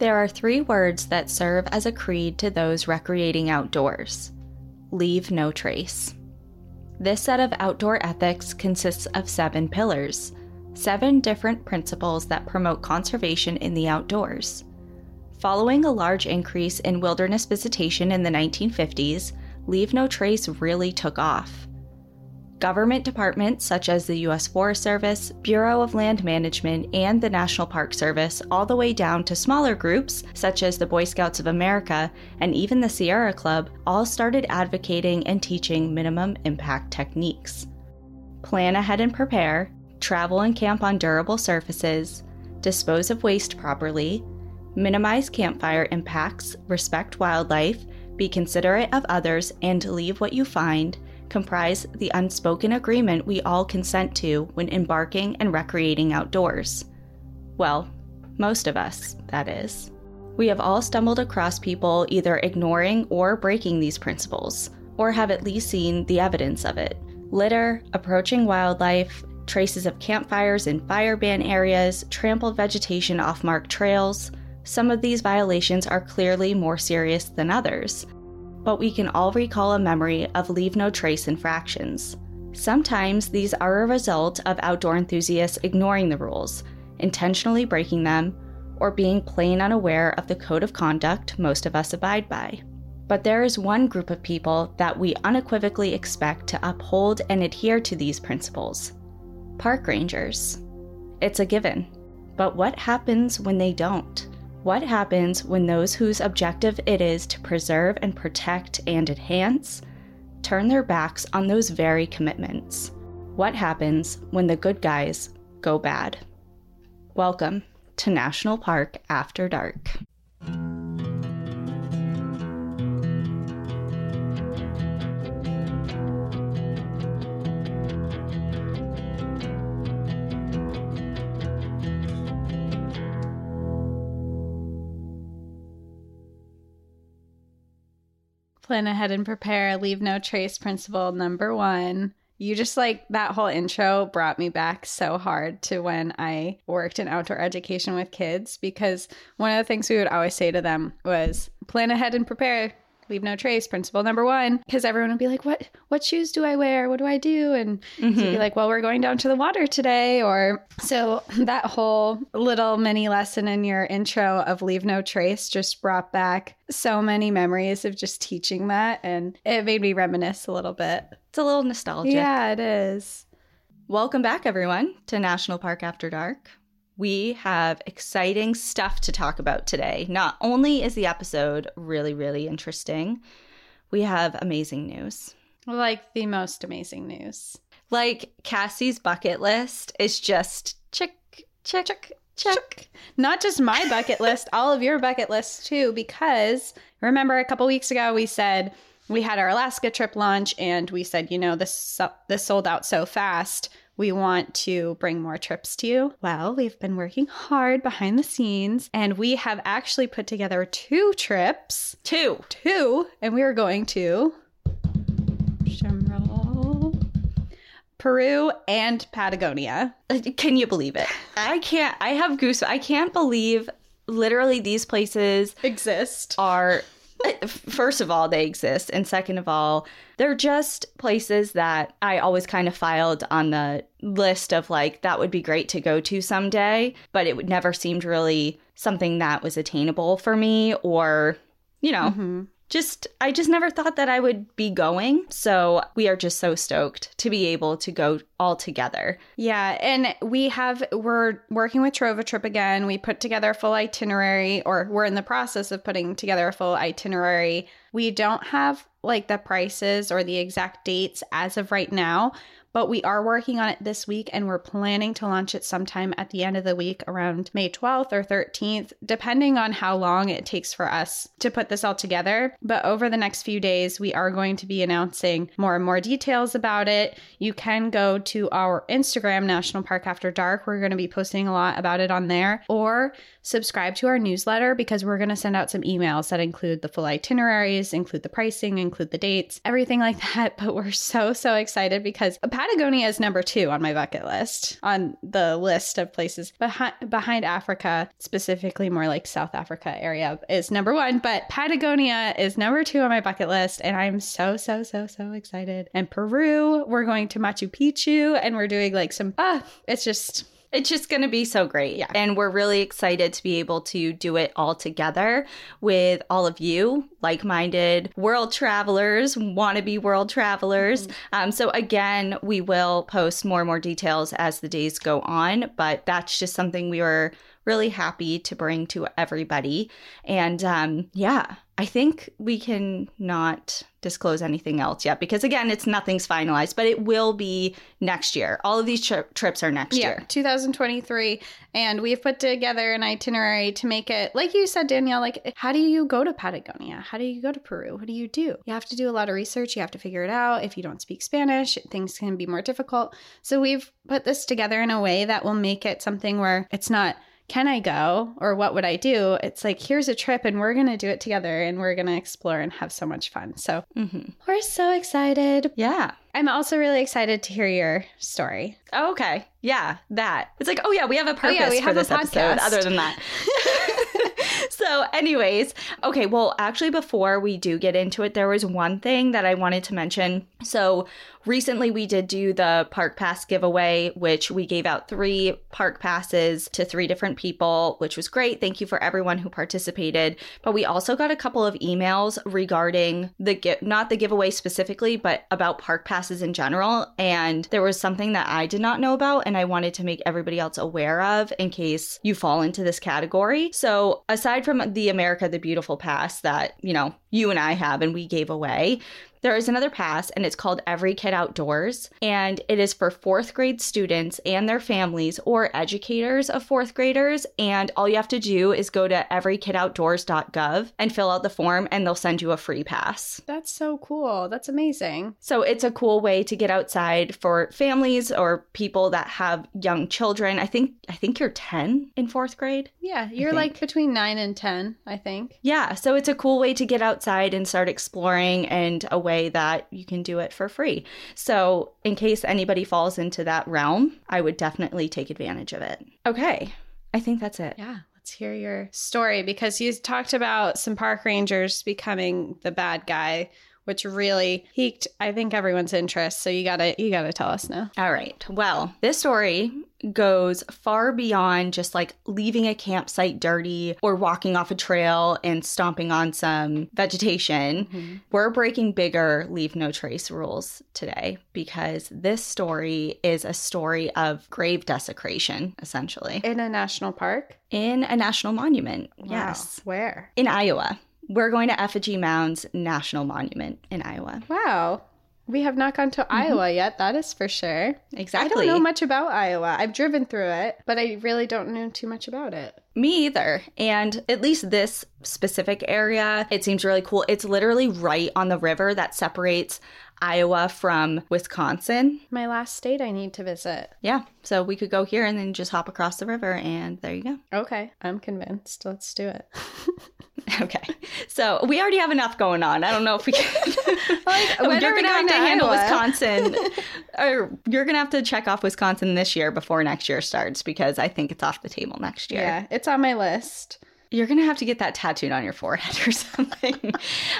There are three words that serve as a creed to those recreating outdoors leave no trace. This set of outdoor ethics consists of seven pillars, seven different principles that promote conservation in the outdoors. Following a large increase in wilderness visitation in the 1950s, Leave No Trace really took off. Government departments such as the U.S. Forest Service, Bureau of Land Management, and the National Park Service, all the way down to smaller groups such as the Boy Scouts of America and even the Sierra Club, all started advocating and teaching minimum impact techniques. Plan ahead and prepare, travel and camp on durable surfaces, dispose of waste properly, minimize campfire impacts, respect wildlife, be considerate of others, and leave what you find comprise the unspoken agreement we all consent to when embarking and recreating outdoors. Well, most of us, that is. We have all stumbled across people either ignoring or breaking these principles, or have at least seen the evidence of it. Litter, approaching wildlife, traces of campfires in fire ban areas, trampled vegetation off marked trails. Some of these violations are clearly more serious than others, but we can all recall a memory of leave no trace infractions. Sometimes these are a result of outdoor enthusiasts ignoring the rules, intentionally breaking them, or being plain unaware of the code of conduct most of us abide by. But there is one group of people that we unequivocally expect to uphold and adhere to these principles park rangers. It's a given. But what happens when they don't? What happens when those whose objective it is to preserve and protect and enhance turn their backs on those very commitments? What happens when the good guys go bad? Welcome to National Park After Dark. Plan ahead and prepare, leave no trace principle number one. You just like that whole intro brought me back so hard to when I worked in outdoor education with kids because one of the things we would always say to them was plan ahead and prepare, leave no trace principle number one. Because everyone would be like what what shoes do i wear? What do i do? And mm-hmm. so be like well we're going down to the water today or so that whole little mini lesson in your intro of leave no trace just brought back so many memories of just teaching that and it made me reminisce a little bit. It's a little nostalgic. Yeah it is. Welcome back everyone to national park after dark we have exciting stuff to talk about today. Not only is the episode really, really interesting, we have amazing news. Like the most amazing news. Like Cassie's bucket list is just check, check, check, check. Not just my bucket list, all of your bucket lists too, because remember a couple weeks ago we said we had our Alaska trip launch and we said, you know, this this sold out so fast we want to bring more trips to you. Well, we've been working hard behind the scenes and we have actually put together two trips. Two. Two. And we are going to Peru and Patagonia. Uh, can you believe it? I can't. I have goose. I can't believe literally these places exist. Are first of all, they exist. And second of all, they're just places that I always kind of filed on the list of like, that would be great to go to someday, but it would never seemed really something that was attainable for me or, you know, mm-hmm just I just never thought that I would be going. So we are just so stoked to be able to go all together. Yeah, and we have we're working with Trova Trip again. We put together a full itinerary or we're in the process of putting together a full itinerary. We don't have like the prices or the exact dates as of right now, but we are working on it this week and we're planning to launch it sometime at the end of the week around May 12th or 13th, depending on how long it takes for us to put this all together. But over the next few days, we are going to be announcing more and more details about it. You can go to our Instagram, National Park After Dark. We're going to be posting a lot about it on there, or subscribe to our newsletter because we're going to send out some emails that include the full itineraries, include the pricing, include the dates, everything like that. But we're so, so excited because Patagonia is number two on my bucket list, on the list of places behind, behind Africa, specifically more like South Africa area is number one. But Patagonia is number two on my bucket list. And I'm so, so, so, so excited. And Peru, we're going to Machu Picchu and we're doing like some, ah, it's just It's just going to be so great. Yeah. And we're really excited to be able to do it all together with all of you, like minded world travelers, wannabe world travelers. Um, so, again, we will post more and more details as the days go on, but that's just something we were really happy to bring to everybody. And um, yeah, I think we can not disclose anything else yet because, again, it's nothing's finalized, but it will be next year. All of these tri- trips are next yeah, year. 2023. And we've put together an itinerary to make it, like you said, Danielle, like, how do you go to Patagonia? How do you go to Peru? What do you do? You have to do a lot of research. You have to figure it out. If you don't speak Spanish, things can be more difficult. So we've put this together in a way that will make it something where it's not, can I go or what would I do? It's like, here's a trip and we're going to do it together and we're going to explore and have so much fun. So hmm we're so excited. Yeah. I'm also really excited to hear your story. Oh, okay. Yeah, that. It's like, oh yeah, we have a purpose yeah, we for have a this episode other than that. so, anyways, okay, well, actually before we do get into it, there was one thing that I wanted to mention. So, recently we did do the park pass giveaway, which we gave out 3 park passes to 3 different people, which was great. Thank you for everyone who participated. But we also got a couple of emails regarding the not the giveaway specifically, but about park passes in general, and there was something that I did not know about and I wanted to make everybody else aware of in case you fall into this category. So, aside from the America the Beautiful pass that, you know, you and I have and we gave away, there is another pass, and it's called Every Kid Outdoors, and it is for fourth grade students and their families or educators of fourth graders. And all you have to do is go to everykidoutdoors.gov and fill out the form, and they'll send you a free pass. That's so cool. That's amazing. So it's a cool way to get outside for families or people that have young children. I think I think you're 10 in fourth grade. Yeah, you're like between 9 and 10, I think. Yeah, so it's a cool way to get outside and start exploring and a way that you can do it for free. So, in case anybody falls into that realm, I would definitely take advantage of it. Okay, I think that's it. Yeah, let's hear your story because you talked about some park rangers becoming the bad guy, which really piqued I think everyone's interest. So you got to you got to tell us now. All right. Well, this story goes far beyond just like leaving a campsite dirty or walking off a trail and stomping on some vegetation. Mm-hmm. We're breaking bigger leave no trace rules today because this story is a story of grave desecration, essentially, In a national park? in a national monument. Yes. Where? In Iowa. We're going to Effigy Mounds National Monument in Iowa. Wow. We have not gone to mm-hmm. Iowa yet, that is for sure. Exactly. I don't know much about Iowa. I've driven through it, but I really don't know too much about it. Me either. And at least this specific area, it seems really cool. It's literally right on the river that separates Iowa from Wisconsin. My last state I need to visit. Yeah. So we could go here and then just hop across the river and there you go. Okay, I'm convinced. Let's do it. Okay. So we already have enough going on. I don't know if we can. Like, when you're gonna have to to handle? Wisconsin, or you're gonna have to check off Wisconsin this year before next year starts because I think it's off the table next year. Yeah, it's on my list. You're going to have to get that tattooed on your forehead or something.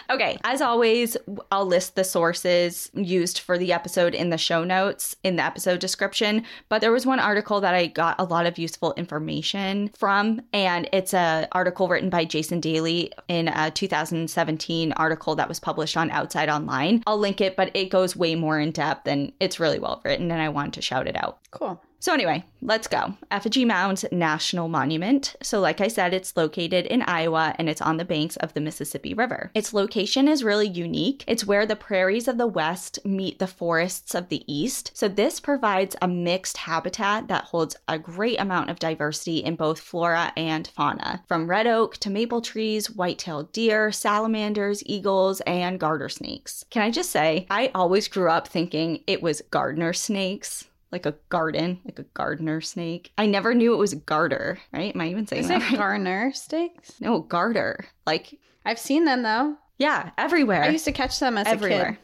okay, as always, I'll list the sources used for the episode in the show notes in the episode description. But there was one article that I got a lot of useful information from, and it's a article written by Jason Daley in a 2017 article that was published on Outside Online. I'll link it, but it goes way more in depth and it's really well written, and I wanted to shout it out. Cool. So, anyway, let's go. Effigy Mounds National Monument. So, like I said, it's located in Iowa and it's on the banks of the Mississippi River. Its location is really unique. It's where the prairies of the West meet the forests of the East. So, this provides a mixed habitat that holds a great amount of diversity in both flora and fauna, from red oak to maple trees, white tailed deer, salamanders, eagles, and garter snakes. Can I just say, I always grew up thinking it was gardener snakes like a garden, like a gardener snake. I never knew it was garter, right? Am I even saying Is that? it right? garner stakes? no, garter. Like, I've seen them though. yeah, everywhere. I used to catch them as Everywhere. a kid.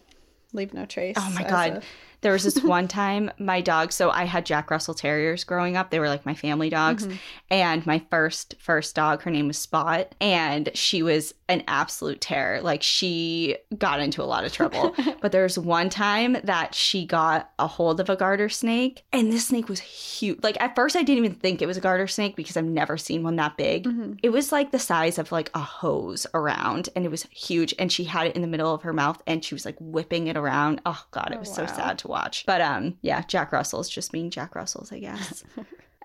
Leave no trace. Oh my god. a- There was this one time my dog, so I had Jack Russell Terriers growing up. They were like my family dogs. Mm-hmm. And my first first dog, her name was Spot, and she was an absolute terror. Like she got into a lot of trouble. but there's one time that she got a hold of a garter snake, and this snake was huge. Like at first I didn't even think it was a garter snake because I've never seen one that big. Mm-hmm. It was like the size of like a hose around and it was huge and she had it in the middle of her mouth and she was like whipping it around. Oh god, it Oh, was so sad to watch. But um yeah, Jack Russell's just being Jack Russell's, I guess.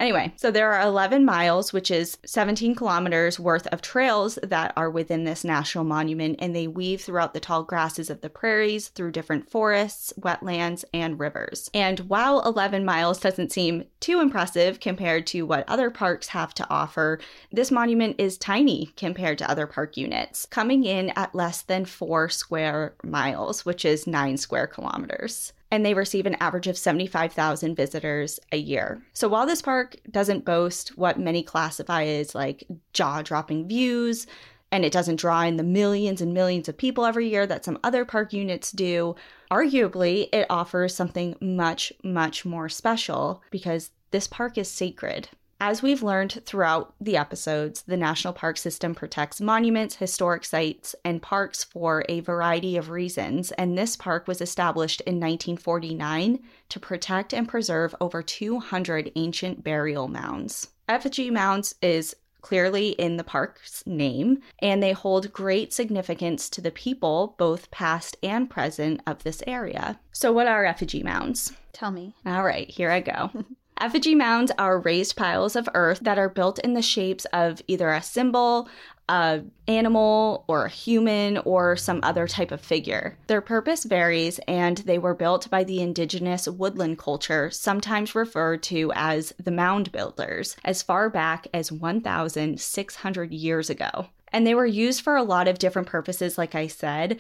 Anyway, so there are 11 miles, which is 17 kilometers worth of trails that are within this national monument, and they weave throughout the tall grasses of the prairies, through different forests, wetlands, and rivers. And while 11 miles doesn't seem too impressive compared to what other parks have to offer, this monument is tiny compared to other park units, coming in at less than four square miles, which is nine square kilometers and they receive an average of 75,000 visitors a year. So while this park doesn't boast what many classify as like jaw dropping views, and it doesn't draw in the millions and millions of people every year that some other park units do, arguably it offers something much, much more special because this park is sacred. As we've learned throughout the episodes, the National Park System protects monuments, historic sites, and parks for a variety of reasons, and this park was established in 1949 to protect and preserve over 200 ancient burial mounds. Effigy Mounds is clearly in the park's name, and they hold great significance to the people, both past and present, of this area. So, what are effigy mounds? Tell me. All right, here I go. Effigy mounds are raised piles of earth that are built in the shapes of either a symbol, a animal, or a human, or some other type of figure. Their purpose varies, and they were built by the indigenous woodland culture, sometimes referred to as the mound builders, as far back as 1,600 years ago. And they were used for a lot of different purposes, like I said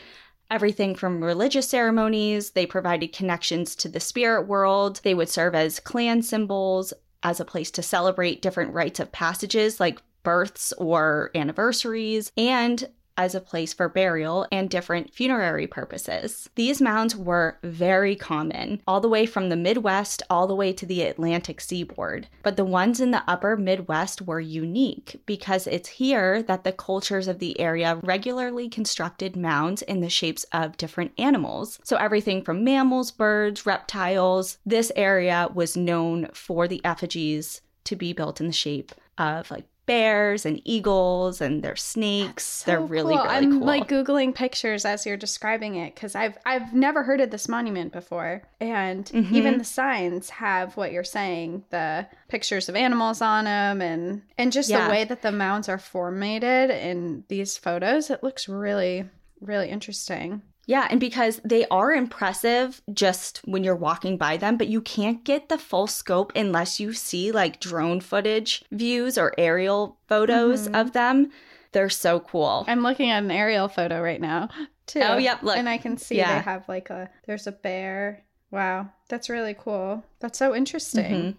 everything from religious ceremonies, they provided connections to the spirit world, they would serve as clan symbols, as a place to celebrate different rites of passages like births or anniversaries, and as a place for burial and different funerary purposes. These mounds were very common, all the way from the Midwest all the way to the Atlantic seaboard. But the ones in the upper Midwest were unique because it's here that the cultures of the area regularly constructed mounds in the shapes of different animals. So everything from mammals, birds, reptiles. This area was known for the effigies to be built in the shape of like bears and eagles and their snakes. They're So really, cool. really I'm cool. like googling pictures as you're describing it because I've I've never heard of this monument before, and Mhm. even the signs have what you're saying, the pictures of animals on them, and and just Yeah. the way that the mounds are formatted in these photos. It looks really really interesting. Yeah, and because they are impressive just when you're walking by them, but you can't get the full scope unless you see like drone footage views or aerial photos Mhm. of them. They're so cool. I'm looking at an aerial photo right now too. Oh, yep, look. and I can see Yeah. they have like a there's a bear. Wow, that's really cool. That's so interesting. Mhm.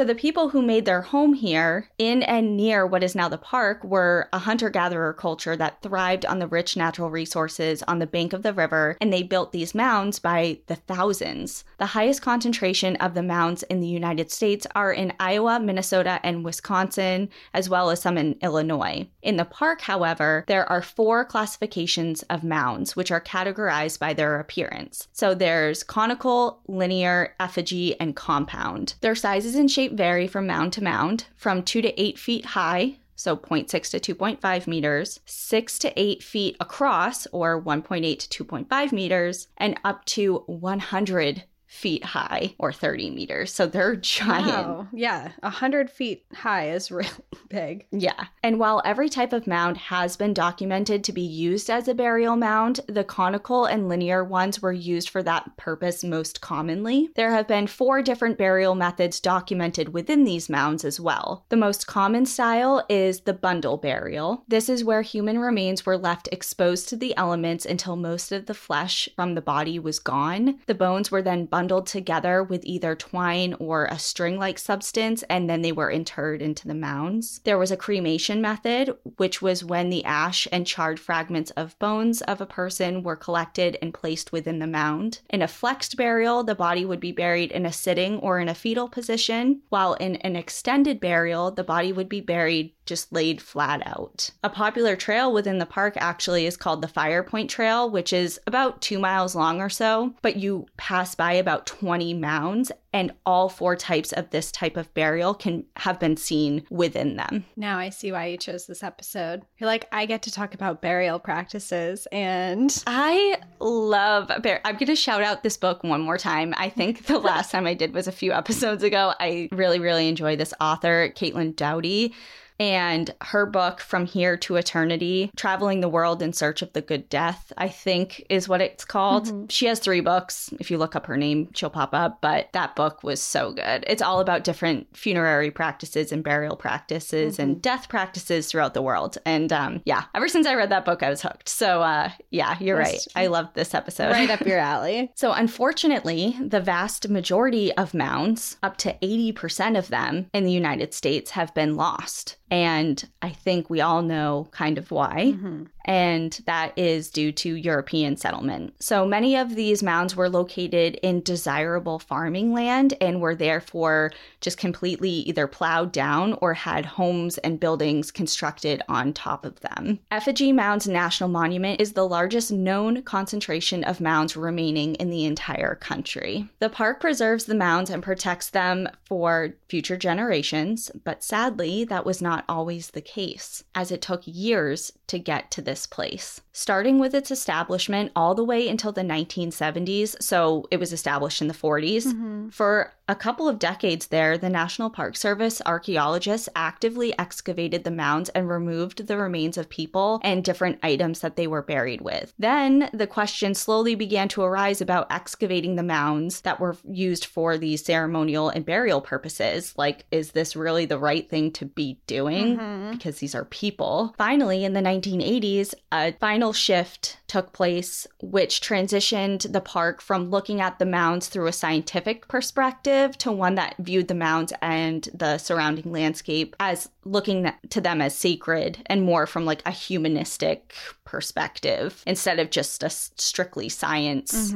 So the people who made their home here in and near what is now the park were a hunter-gatherer culture that thrived on the rich natural resources on the bank of the river and they built these mounds by the thousands. The highest concentration of the mounds in the United States are in Iowa, Minnesota, and Wisconsin, as well as some in Illinois. In the park, however, there are four classifications of mounds which are categorized by their appearance. So there's conical, linear, effigy, and compound. Their sizes and vary from mound to mound, from 2 to 8 feet high, so 0.6 to 2.5 meters, 6 to 8 feet across, or 1.8 to 2.5 meters, and up to 100 feet high or 30 meters. So they're giant. Wow. Yeah. A hundred feet high is really big. Yeah. And while every type of mound has been documented to be used as a burial mound, the conical and linear ones were used for that purpose most commonly. There have been four different burial methods documented within these mounds as well. The most common style is the bundle burial. This is where human remains were left exposed to the elements until most of the flesh from the body was gone. The bones were then bundled together with either twine or a string like substance, and then they were interred into the mounds. There was a cremation method, which was when the ash and charred fragments of bones of a person were collected and placed within the mound. In a flexed burial, the body would be buried in a sitting or in a fetal position, while in an extended burial, the body would be buried just laid flat out. A popular trail within the park actually is called the Fire Point Trail, which is about two miles long or so, but you pass by about 20 mounds and all four types of this type of burial can have been seen within them. Now I see why you chose this episode. You're like, I get to talk about burial practices and I love bear. I'm going to shout out this book one more time. I think the last time I did was a few episodes ago. I really, really enjoy this author, Caitlin Doughty and her book from here to eternity traveling the world in search of the good death i think is what it's called. Mm-hmm. she has three books. If you look up her name she'll pop up but that book was so good. It's all about different funerary practices and burial practices mm-hmm. and death practices throughout the world. And um, yeah ever since i read that book i was hooked. So uh, yeah you're right. I loved this episode. Right up your alley. So unfortunately the vast majority of mounds up to 80% of them in the united states have been lost and I think we all know kind of why. Mm-hmm. And that is due to European settlement. So many of these mounds were located in desirable farming land and were therefore just completely either plowed down or had homes and buildings constructed on top of them. Effigy Mounds National Monument is the largest known concentration of mounds remaining in the entire country. The park preserves the mounds and protects them for future generations, but sadly, that was not always the case, as it took years to get to this place. Starting with its establishment all the way until the 1970s, so it was established in the 40s. Mm-hmm. For a couple of decades there, the National Park Service archaeologists actively excavated the mounds and removed the remains of people and different items that they were buried with. Then the question slowly began to arise about excavating the mounds that were used for these ceremonial and burial purposes. Like, is this really the right thing to be doing? Mm-hmm. Because these are people. Finally, in the 1980s, a final shift took place, which transitioned the park from looking at the mounds through a scientific perspective to one that viewed the mounds and the surrounding landscape as looking to them as sacred and more from like a humanistic perspective instead of just a strictly science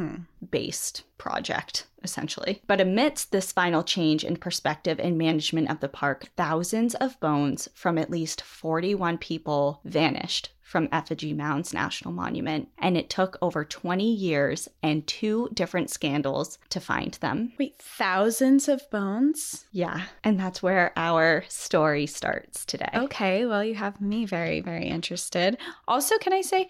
based mm-hmm. project essentially. But amidst this final change in perspective and management of the park, thousands of bones from at least 41 people vanished from Effigy Mounds National Monument, and it took over 20 years and two different scandals to find them. Wait, thousands of bones? Yeah, and that's where our story starts today. Okay, well, you have me very, very interested. Also, can I say,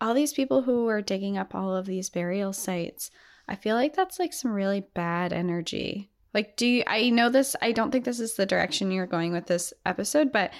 all these people who were digging up all of these burial sites, I feel like that's like some really bad energy. Like, do you, I know this? I don't think this is the direction you're going with this episode, but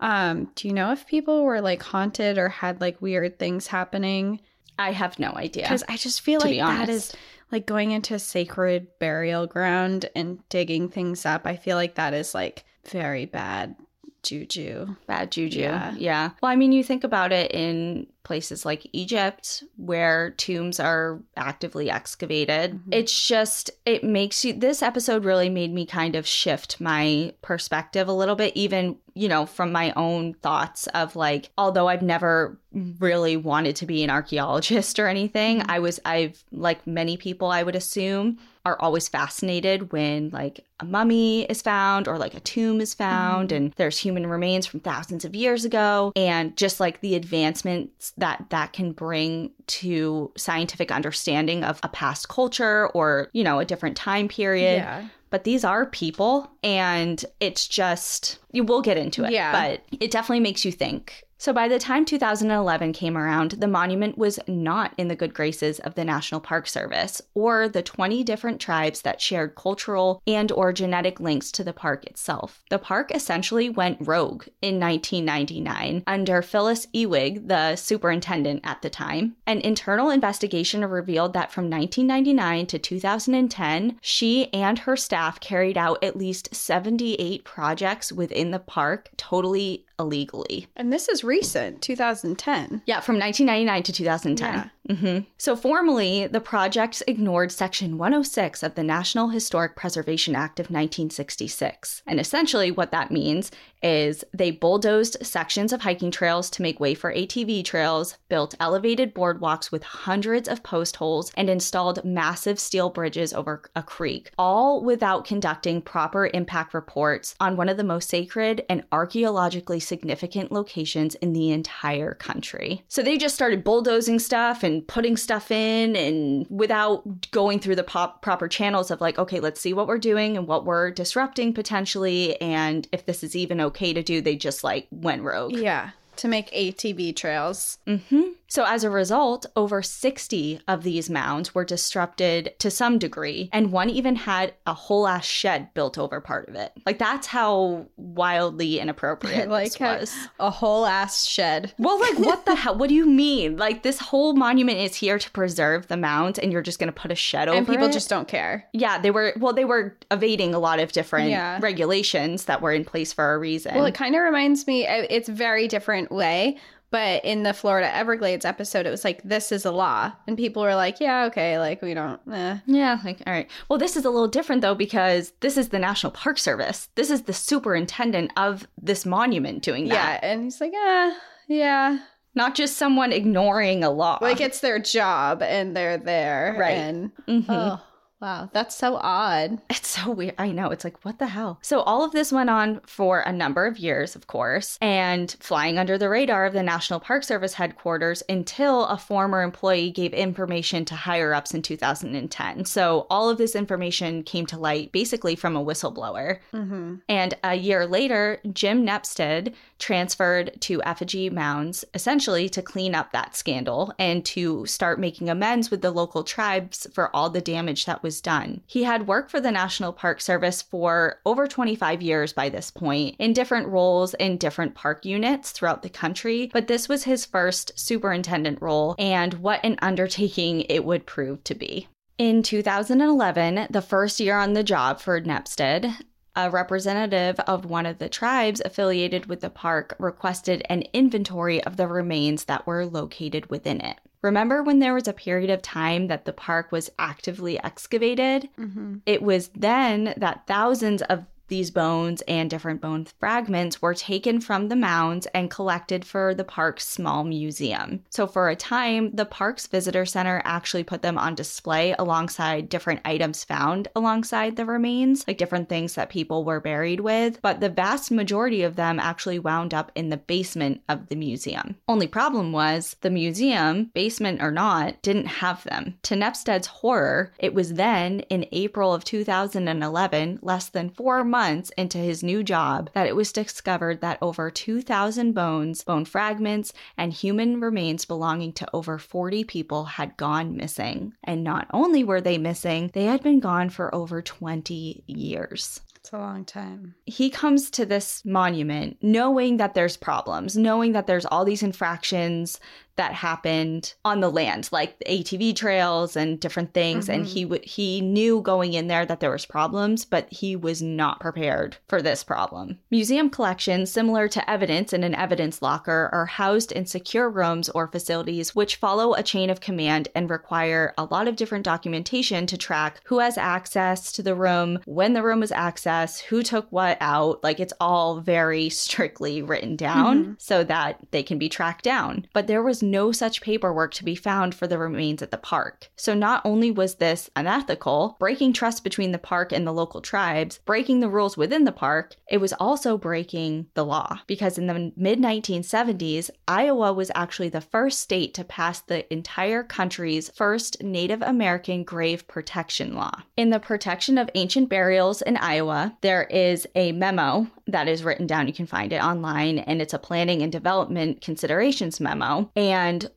um, do you know if people were like haunted or had like weird things happening? I have no idea. Because I just feel like that is like going into a sacred burial ground and digging things up. I feel like that is like very bad juju. Bad juju. Yeah. yeah. Well, I mean, you think about it in places like Egypt where tombs are actively excavated. Mm-hmm. It's just, it makes you, this episode really made me kind of shift my perspective a little bit, even, you know, from my own thoughts of like, although I've never really wanted to be an archaeologist or anything, mm-hmm. I was, I've, like many people, I would assume, are always fascinated when like a mummy is found or like a tomb is found mm-hmm. and there's human remains from thousands of years ago and just like the advancements that that can bring to scientific understanding of a past culture or, you know, a different time period. Yeah. but these are people and it's just you will get into it. Yeah. But it definitely makes you think. So by the time 2011 came around, the monument was not in the good graces of the National Park Service or the 20 different tribes that shared cultural and or genetic links to the park itself. The park essentially went rogue in 1999 under Phyllis Ewing, the superintendent at the time. An internal investigation revealed that from 1999 to 2010, she and her staff carried out at least 78 projects within the park totally illegally. And this is recent, 2010. Yeah, from 1999 to 2010. Hmm So, formally, the project ignored Section 106 of the National Historic Preservation Act of 1966. And essentially, what that means is they bulldozed sections of hiking trails to make way for ATV trails, built elevated boardwalks with hundreds of post holes, and installed massive steel bridges over a creek, all without conducting proper impact reports on one of the most sacred and archaeologically significant locations in the entire country. So they just started bulldozing stuff and putting stuff in, and without going through the pop- proper channels of like, okay, let's see what we're doing and what we're disrupting potentially, and if this is even okay to do, they just like went rogue. Yeah, to make ATV trails. hmm So, as a result, over 60 of these mounds were disrupted to some degree, and one even had a whole ass shed built over part of it. Like, that's how wildly inappropriate like this was. a whole ass shed. Well, like, what the hell? What do you mean? Like, this whole monument is here to preserve the mounds, and you're just going to put a shed over it? And people it? just don't care. Yeah, they were, well, they were evading a lot of different Yeah. regulations that were in place for a reason. Well, it kind of reminds me, it's very different way. But in the Florida Everglades episode, it was like, this is a law. And people were like, yeah, okay, like we don't, eh. Yeah, like, all right. Well, this is a little different though because this is the National Park Service. This is the superintendent of this monument doing that. Yeah. And he's like, ah, yeah. Not just someone ignoring a law. Like it's their job and they're there. Right. And, Mhm. oh, wow. That's so odd. It's so weird. I know. It's like, what the hell? So, all of this went on for a number of years, of course, and flying under the radar of the National Park Service headquarters until a former employee gave information to higher ups in 2010. So, all of this information came to light basically from a whistleblower. Mm-hmm. And a year later, Jim Nepstad transferred to Effigy Mounds essentially to clean up that scandal and to start making amends with the local tribes for all the damage that was done. He had worked for the National Park Service for over 25 years by this point in different roles in different park units throughout the country, but this was his first superintendent role, and what an undertaking it would prove to be. In 2011, the first year on the job for Nepstad, a representative of one of the tribes affiliated with the park requested an inventory of the remains that were located within it. Remember when there was a period of time that the park was actively excavated? Mm-hmm. It was then that thousands of these bones and different bone fragments were taken from the mounds and collected for the park's small museum. So, for a time, the park's visitor center actually put them on display alongside different items found alongside the remains, like different things that people were buried with. But the vast majority of them actually wound up in the basement of the museum. Only problem was the museum, basement or not, didn't have them. To Nepstad's horror, it was then in April of 2011, less than four months into his new job, that it was discovered that over 2,000 bones, bone fragments, and human remains belonging to over 40 people had gone missing. And not only were they missing, they had been gone for over 20 years It's a long time. he comes to this monument knowing that there's problems, knowing that there's all these infractions that happened on the land, like ATV trails and different things. And mm-hmm. he w- he knew going in there that there was problems, but he was not prepared for this problem. Museum collections, similar to evidence in an evidence locker, are housed in secure rooms or facilities which follow a chain of command and require a lot of different documentation to track who has access to the room, when the room was accessed, who took what out. Like it's all very strictly written down mm-hmm. so that they can be tracked down. But there was no such paperwork to be found for the remains at the park. So not only was this unethical, breaking trust between the park and the local tribes, breaking the rules within the park, it was also breaking the law. Because in the mid 1970s, Iowa was actually the first state to pass the entire country's first Native American grave protection law. In the protection of ancient burials in Iowa, there is a memo that is written down. You can find it online, and it's a planning and development considerations memo. And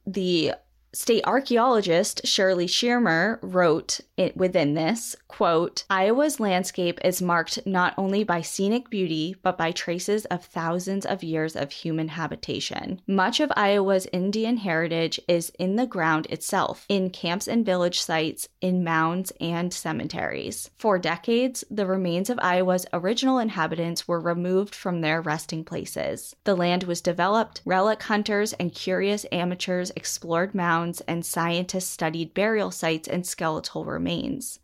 the State archaeologist Shirley Schermer wrote it within this quote Iowa's landscape is marked not only by scenic beauty but by traces of thousands of years of human habitation. Much of Iowa's Indian heritage is in the ground itself, in camps and village sites, in mounds and cemeteries. For decades, the remains of Iowa's original inhabitants were removed from their resting places. The land was developed, relic hunters and curious amateurs explored mounds and scientists studied burial sites and skeletal remains.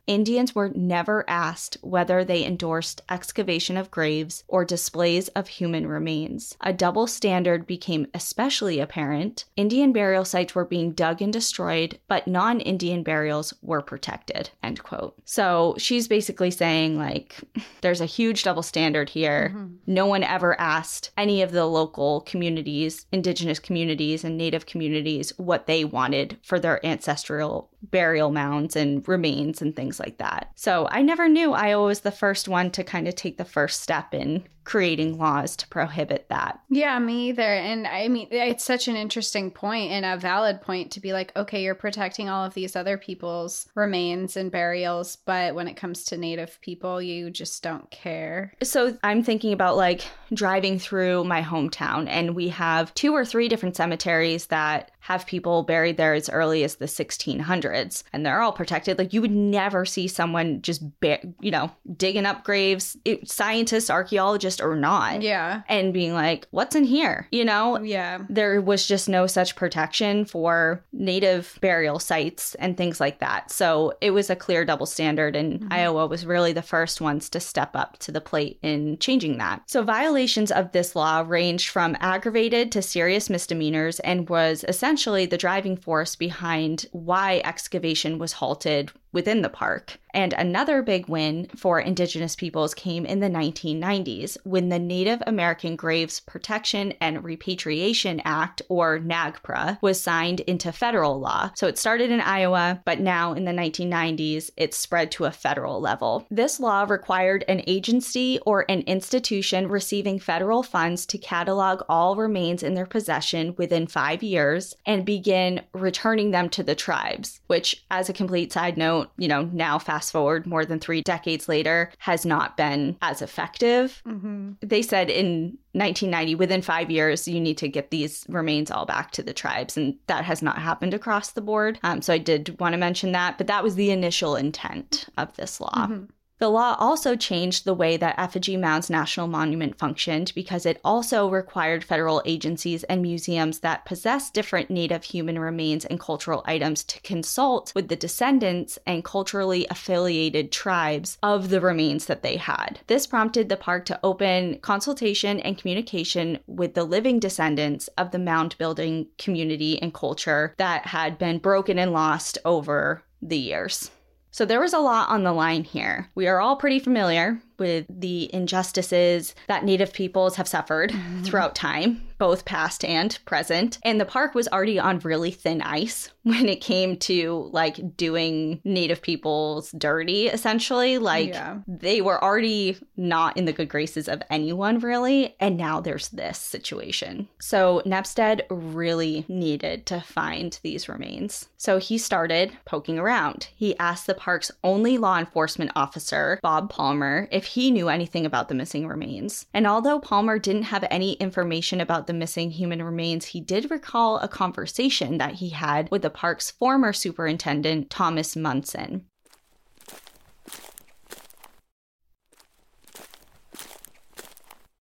Indians were never asked whether they endorsed excavation of graves or displays of human remains. A double standard became especially apparent. Indian burial sites were being dug and destroyed, but non-Indian burials were protected. End quote. So she's basically saying like there's a huge double standard here. Mm-hmm. No one ever asked any of the local communities, indigenous communities and native communities what they wanted for their ancestral burial mounds and remains and things like that. So I never knew Iowa was the first one to kind of take the first step in creating laws to prohibit that. Yeah, me either. And I mean, it's such an interesting point and a valid point to be like, okay, you're protecting all of these other people's remains and burials, but when it comes to Native people, you just don't care. So I'm thinking about like driving through my hometown, and we have two or three different cemeteries that have people buried there as early as the 1600s, and they're all protected. Like you would never see someone just, you know, digging up graves, it, scientists, archaeologists or not. Yeah. And being like, what's in here? You know? Yeah. There was just no such protection for native burial sites and things like that. So it was a clear double standard, and mm-hmm. Iowa was really the first ones to step up to the plate in changing that. So violations of this law ranged from aggravated to serious misdemeanors and was essentially the driving force behind why excavation was halted within the park. And another big win for Indigenous peoples came in the 1990s when the Native American Graves Protection and Repatriation Act, or NAGPRA, was signed into federal law. So it started in Iowa, but now in the 1990s, it's spread to a federal level. This law required an agency or an institution receiving federal funds to catalog all remains in their possession within five years and begin returning them to the tribes, which, as a complete side note, don't, you know, now fast forward more than three decades later, has not been as effective. Mm-hmm. They said in 1990, within five years, you need to get these remains all back to the tribes. And that has not happened across the board. Um, so I did want to mention that, but that was the initial intent of this law. Mm-hmm. The law also changed the way that Effigy Mounds National Monument functioned because it also required federal agencies and museums that possess different Native human remains and cultural items to consult with the descendants and culturally affiliated tribes of the remains that they had. This prompted the park to open consultation and communication with the living descendants of the mound building community and culture that had been broken and lost over the years. So there was a lot on the line here. We are all pretty familiar with the injustices that Native peoples have suffered mm-hmm. throughout time, both past and present. And the park was already on really thin ice when it came to like doing Native peoples dirty, essentially. Like yeah. they were already not in the good graces of anyone, really. And now there's this situation. So Nepstad really needed to find these remains. So he started poking around. He asked the park's only law enforcement officer, Bob Palmer, if he knew anything about the missing remains. And although Palmer didn't have any information about the missing human remains, he did recall a conversation that he had with the park's former superintendent, Thomas Munson.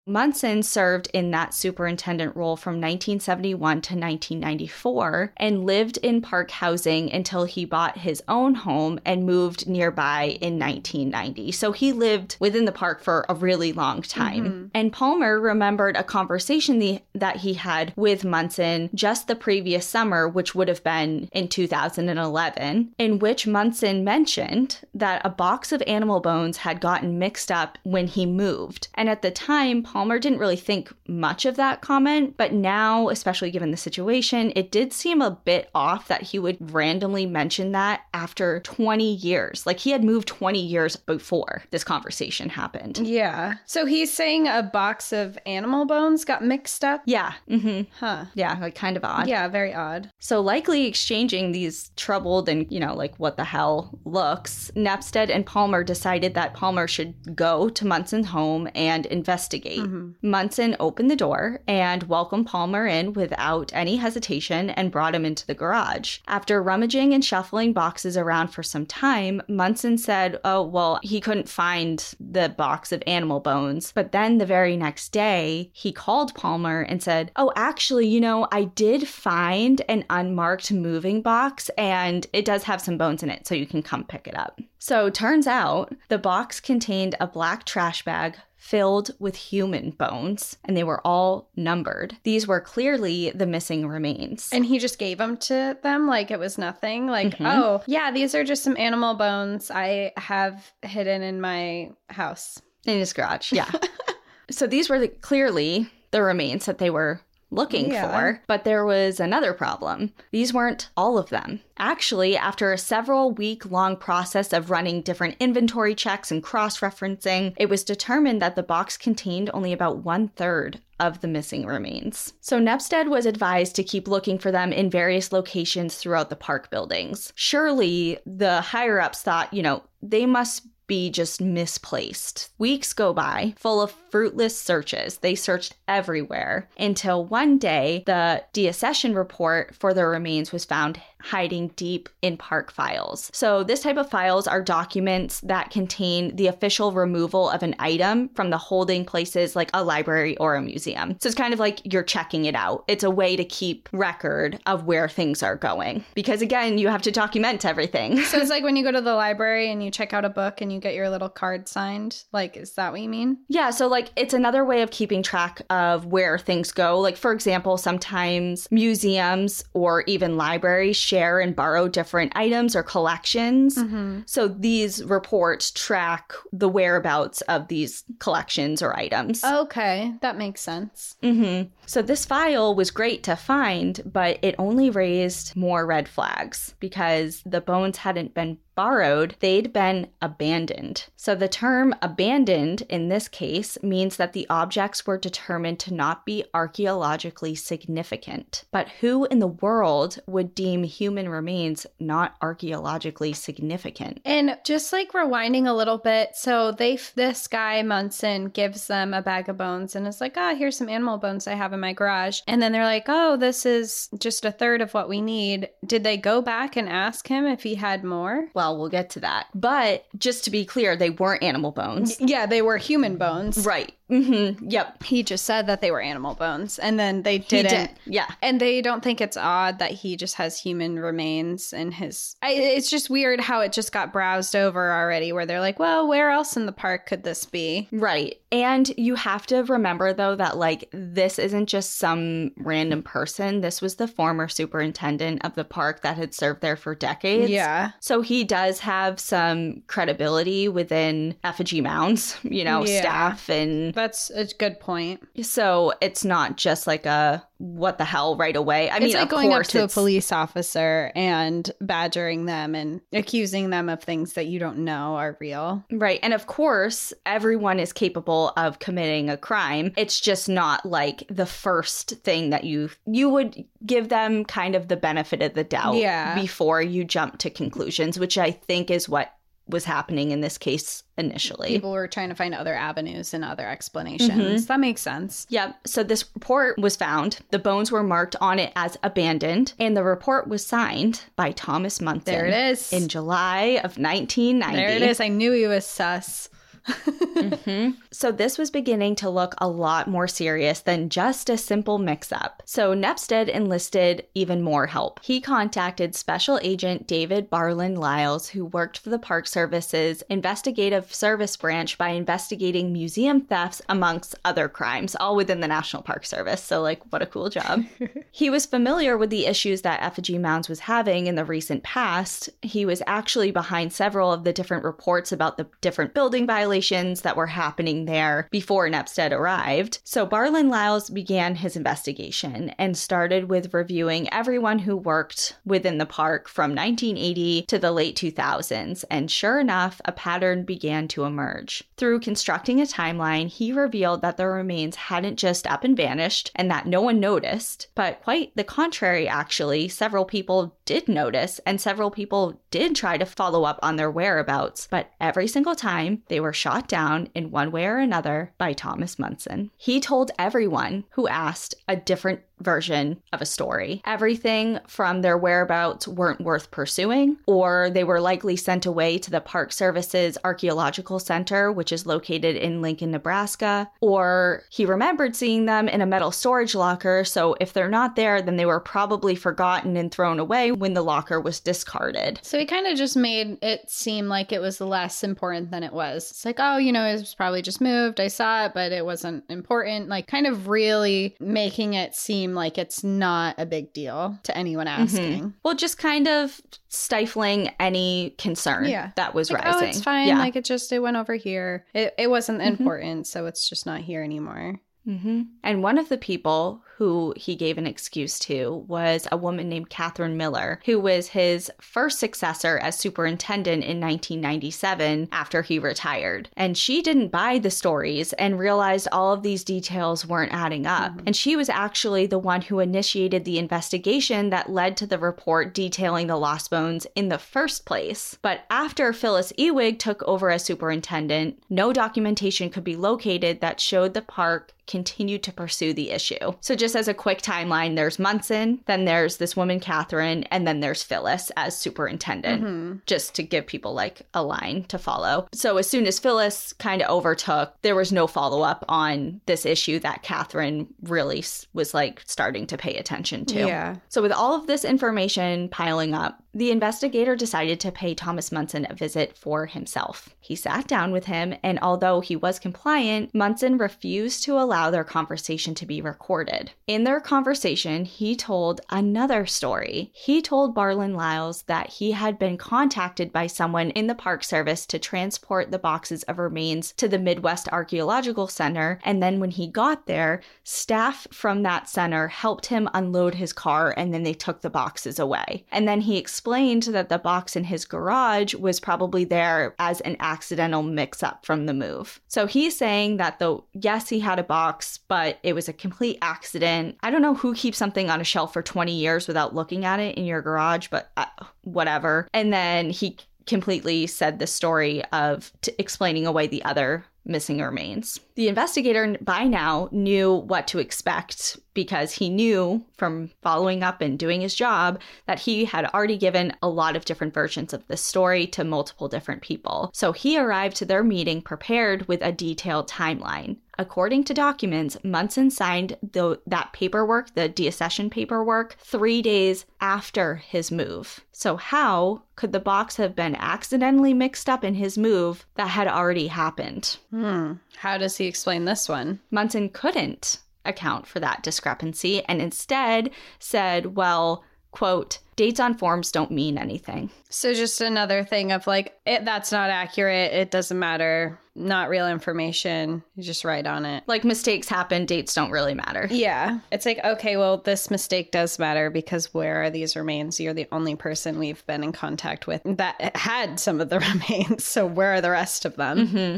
Munson served in that superintendent role from 1971 to 1994 and lived in park housing until he bought his own home and moved nearby in 1990. So he lived within the park for a really long time. Mm-hmm. And Palmer remembered a conversation the, that he had with Munson just the previous summer, which would have been in 2011, in which Munson mentioned that a box of animal bones had gotten mixed up when he moved. And at the time, Palmer didn't really think much of that comment, but now, especially given the situation, it did seem a bit off that he would randomly mention that after 20 years. Like he had moved 20 years before this conversation happened. Yeah. So he's saying a box of animal bones got mixed up? Yeah. hmm Huh. Yeah, like kind of odd. Yeah, very odd. So, likely exchanging these troubled and, you know, like what the hell looks, Nepstad and Palmer decided that Palmer should go to Munson's home and investigate. Mm-hmm. Munson opened the door and welcomed Palmer in without any hesitation and brought him into the garage. After rummaging and shuffling boxes around for some time, Munson said, Oh, well, he couldn't find the box of animal bones. But then the very next day, he called Palmer and said, Oh, actually, you know, I did find an unmarked moving box and it does have some bones in it, so you can come pick it up. So turns out the box contained a black trash bag filled with human bones, and they were all numbered. These were clearly the missing remains. And he just gave them to them like it was nothing. Like, Mhm. oh, yeah, these are just some animal bones I have hidden in my house. in his garage, yeah. so these were the, clearly the remains that they were looking Yeah. for, but there was another problem. These weren't all of them. Actually, after a several week long process of running different inventory checks and cross referencing, it was determined that the box contained only about one third of the missing remains. So Nepstad was advised to keep looking for them in various locations throughout the park buildings. Surely the higher ups thought, you know, they must be just misplaced. Weeks go by, full of fruitless searches. They searched everywhere until one day the deaccession report for the remains was found hiding deep in park files. So, this type of files are documents that contain the official removal of an item from the holding places like a library or a museum. So, it's kind of like you're checking it out. It's a way to keep record of where things are going. Because again, you have to document everything. So it's like when you go to the library and you check out a book and you get your little card signed. Like, is that what you mean? Yeah, so like it's another way of keeping track of where things go. Like, for example, sometimes museums or even libraries share and borrow different items or collections. So these reports track the whereabouts of these collections or items. Okay, that makes sense. hmm So this file was great to find, but it only raised more red flags because the bones hadn't been borrowed, they'd been abandoned. So the term abandoned in this case means that the objects were determined to not be archaeologically significant. But who in the world would deem human remains not archaeologically significant? And just like rewinding a little bit, so they this guy Munson gives them a bag of bones and is like, "Ah, here's some animal bones I have in my garage." And then they're like, "Oh, this is just a third of what we need." Did they go back and ask him if he had more? Well, we'll get to that. But just to be clear, they weren't animal bones. Yeah, they were human bones. Right. Mm-hmm. Yep. He just said that they were animal bones, and then they didn't. did. Yeah. And they don't think it's odd that he just has human remains in his. I, it's just weird how it just got browsed over already, where they're like, well, where else in the park could this be? Right. And you have to remember, though, that like this isn't just some random person. This was the former superintendent of the park that had served there for decades. Yeah. So he does have some credibility within effigy mounds, you know, Yeah. staff. And That's a good point. so it's not just like a what the hell right away. I mean, it's like of going up course to a police officer and badgering them and accusing them of things that you don't know are real. Right. And of course, everyone is capable of committing a crime. It's just not like the first thing that you you would give them kind of the benefit of the doubt Yeah. before you jump to conclusions, which I think is what was happening in this case initially. People were trying to find other avenues and other explanations. Mm-hmm. That makes sense. Yep. So this report was found. The bones were marked on it as abandoned, and the report was signed by Thomas Munson. There it is. In July of 1990. There it is. I knew he was sus. Mm-hmm. So this was beginning to look a lot more serious than just a simple mix up. So Nepstad enlisted even more help. He contacted Special Agent David Barland Lyles, who worked for the Park Service's Investigative Service Branch by investigating museum thefts amongst other crimes, all within the National Park Service. So, like, what a cool job. he was familiar with the issues that Effigy Mounds was having in the recent past. He was actually behind several of the different reports about the different building violations that were happening there before Nepstad arrived. So Barland Lyles began his investigation and started with reviewing everyone who worked within the park from 1980 to the late 2000s. And sure enough, a pattern began to emerge. Through constructing a timeline, he revealed that the remains hadn't just up and vanished and that no one noticed, but quite the contrary, actually. Several people did notice and several people did try to follow up on their whereabouts, but every single time they were shot down in one way or another by Thomas Munson. He told everyone who asked a different version of a story. Everything from their whereabouts weren't worth pursuing, or they were likely sent away to the Park Service's Archaeological Center, which is located in Lincoln, Nebraska, or he remembered seeing them in a metal storage locker, so if they're not there, then they were probably forgotten and thrown away when the locker was discarded. So he kind of just made it seem like it was less important than it was. It's like, oh, you know, it was probably just moved. I saw it, but it wasn't important. Like, kind of really making it seem like it's not a big deal to anyone asking. Well, just kind of stifling any concern Yeah. that was Like, rising. oh, it's fine. Yeah. Like, it just, it went over here. It, it wasn't important, so it's just not here anymore. hmm And one of the people who he gave an excuse to was a woman named Catherine Miller, who was his first successor as superintendent in 1997 after he retired. And she didn't buy the stories and realized all of these details weren't adding up. Mm-hmm. And she was actually the one who initiated the investigation that led to the report detailing the lost bones in the first place. But after Phyllis Ewing took over as superintendent, no documentation could be located that showed the park continued to pursue the issue. So, just as a quick timeline, there's Munson, then there's this woman, Catherine, and then there's Phyllis as superintendent, mm-hmm. just to give people like a line to follow. So, as soon as Phyllis kind of overtook, there was no follow up on this issue that Catherine really was like starting to pay attention to. Yeah. So, with all of this information piling up, the investigator decided to pay Thomas Munson a visit for himself. He sat down with him, and although he was compliant, Munson refused to allow their conversation to be recorded. In their conversation, he told another story. He told Barland Lyles that he had been contacted by someone in the Park Service to transport the boxes of remains to the Midwest Archaeological Center, and then when he got there, staff from that center helped him unload his car and then they took the boxes away. And then he explained that the box in his garage was probably there as an accidental mix up from the move. So he's saying that though, yes, he had a box, but it was a complete accident. I don't know who keeps something on a shelf for 20 years without looking at it in your garage, but uh, whatever. And then he completely said the story of t- explaining away the other missing remains. The investigator by now knew what to expect because he knew from following up and doing his job that he had already given a lot of different versions of the story to multiple different people. So he arrived to their meeting prepared with a detailed timeline. According to documents, Munson signed the, that paperwork, the deaccession paperwork, three days after his move. So, how could the box have been accidentally mixed up in his move that had already happened? Hmm. How does he explain this one? Munson couldn't account for that discrepancy and instead said, well, quote, dates on forms don't mean anything. So just another thing of like, it, that's not accurate. It doesn't matter. Not real information. You just write on it. Like mistakes happen, dates don't really matter. Yeah. It's like, okay, well, this mistake does matter because where are these remains? You're the only person we've been in contact with that had some of the remains. So where are the rest of them? hmm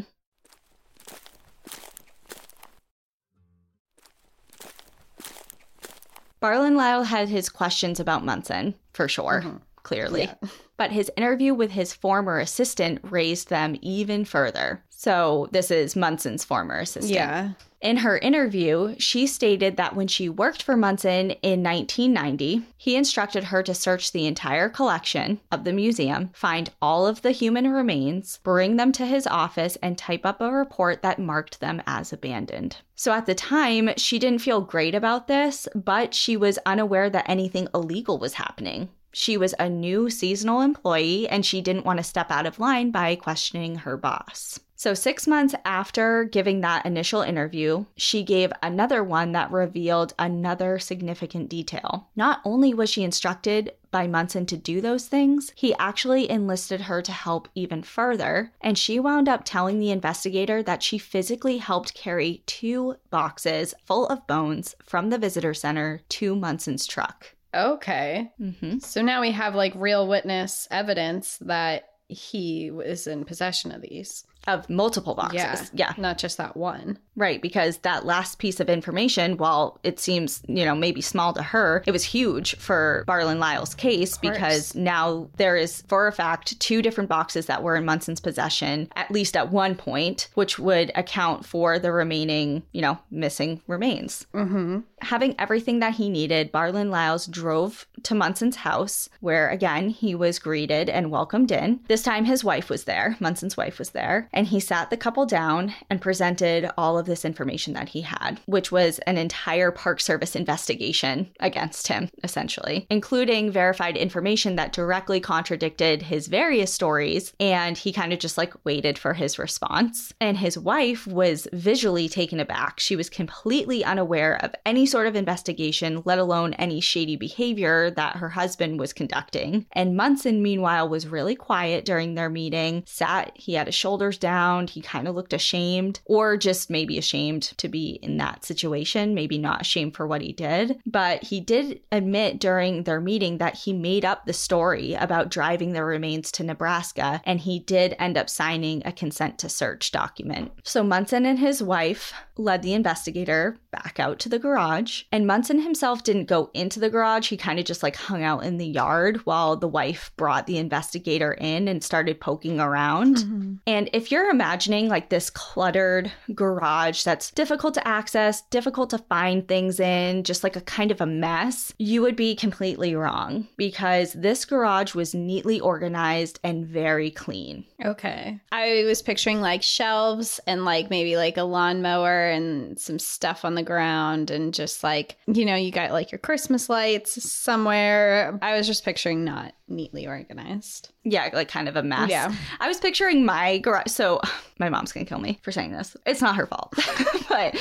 Barland Lyle had his questions about Munson, for sure. Mm-hmm. clearly. Yeah. But his interview with his former assistant raised them even further. So, this is Munson's former assistant. Yeah. In her interview, she stated that when she worked for Munson in 1990, he instructed her to search the entire collection of the museum, find all of the human remains, bring them to his office, and type up a report that marked them as abandoned. So at the time, she didn't feel great about this, but she was unaware that anything illegal was happening. She was a new seasonal employee and she didn't want to step out of line by questioning her boss. So, six months after giving that initial interview, she gave another one that revealed another significant detail. Not only was she instructed by Munson to do those things, he actually enlisted her to help even further. And she wound up telling the investigator that she physically helped carry two boxes full of bones from the visitor center to Munson's truck. Okay. Mm-hmm. So now we have like real witness evidence that he was in possession of these. Of multiple boxes. Yeah. yeah. Not just that one. Right, because that last piece of information, while it seems, you know, maybe small to her, it was huge for Barland Lyle's case because now there is, for a fact, two different boxes that were in Munson's possession, at least at one point, which would account for the remaining, you know, missing remains. Mm-hmm. Having everything that he needed, Barland Lyles drove to Munson's house, where again he was greeted and welcomed in. This time his wife was there, Munson's wife was there, and he sat the couple down and presented all of this information that he had, which was an entire Park Service investigation against him, essentially, including verified information that directly contradicted his various stories. And he kind of just like waited for his response. And his wife was visually taken aback. She was completely unaware of any sort of investigation, let alone any shady behavior that her husband was conducting. And Munson, meanwhile, was really quiet during their meeting, sat, he had his shoulders down, he kind of looked ashamed, or just maybe ashamed to be in that situation, maybe not ashamed for what he did. But he did admit during their meeting that he made up the story about driving the remains to Nebraska, and he did end up signing a consent to search document. So Munson and his wife led the investigator back out to the garage, and Munson himself didn't go into the garage. He kind of just like hung out in the yard while the wife brought the investigator in and started poking around. Mm-hmm. And if you're imagining like this cluttered garage that's difficult to access, difficult to find things in, just like a kind of a mess, you would be completely wrong because this garage was neatly organized and very clean. Okay. I was picturing like shelves and like maybe like a lawnmower and some stuff on the ground and just like, you know, you got like your Christmas lights somewhere. I was just picturing not neatly organized. Yeah, like kind of a mess. Yeah. I was picturing my garage. So my mom's gonna kill me for saying this. It's not her fault, but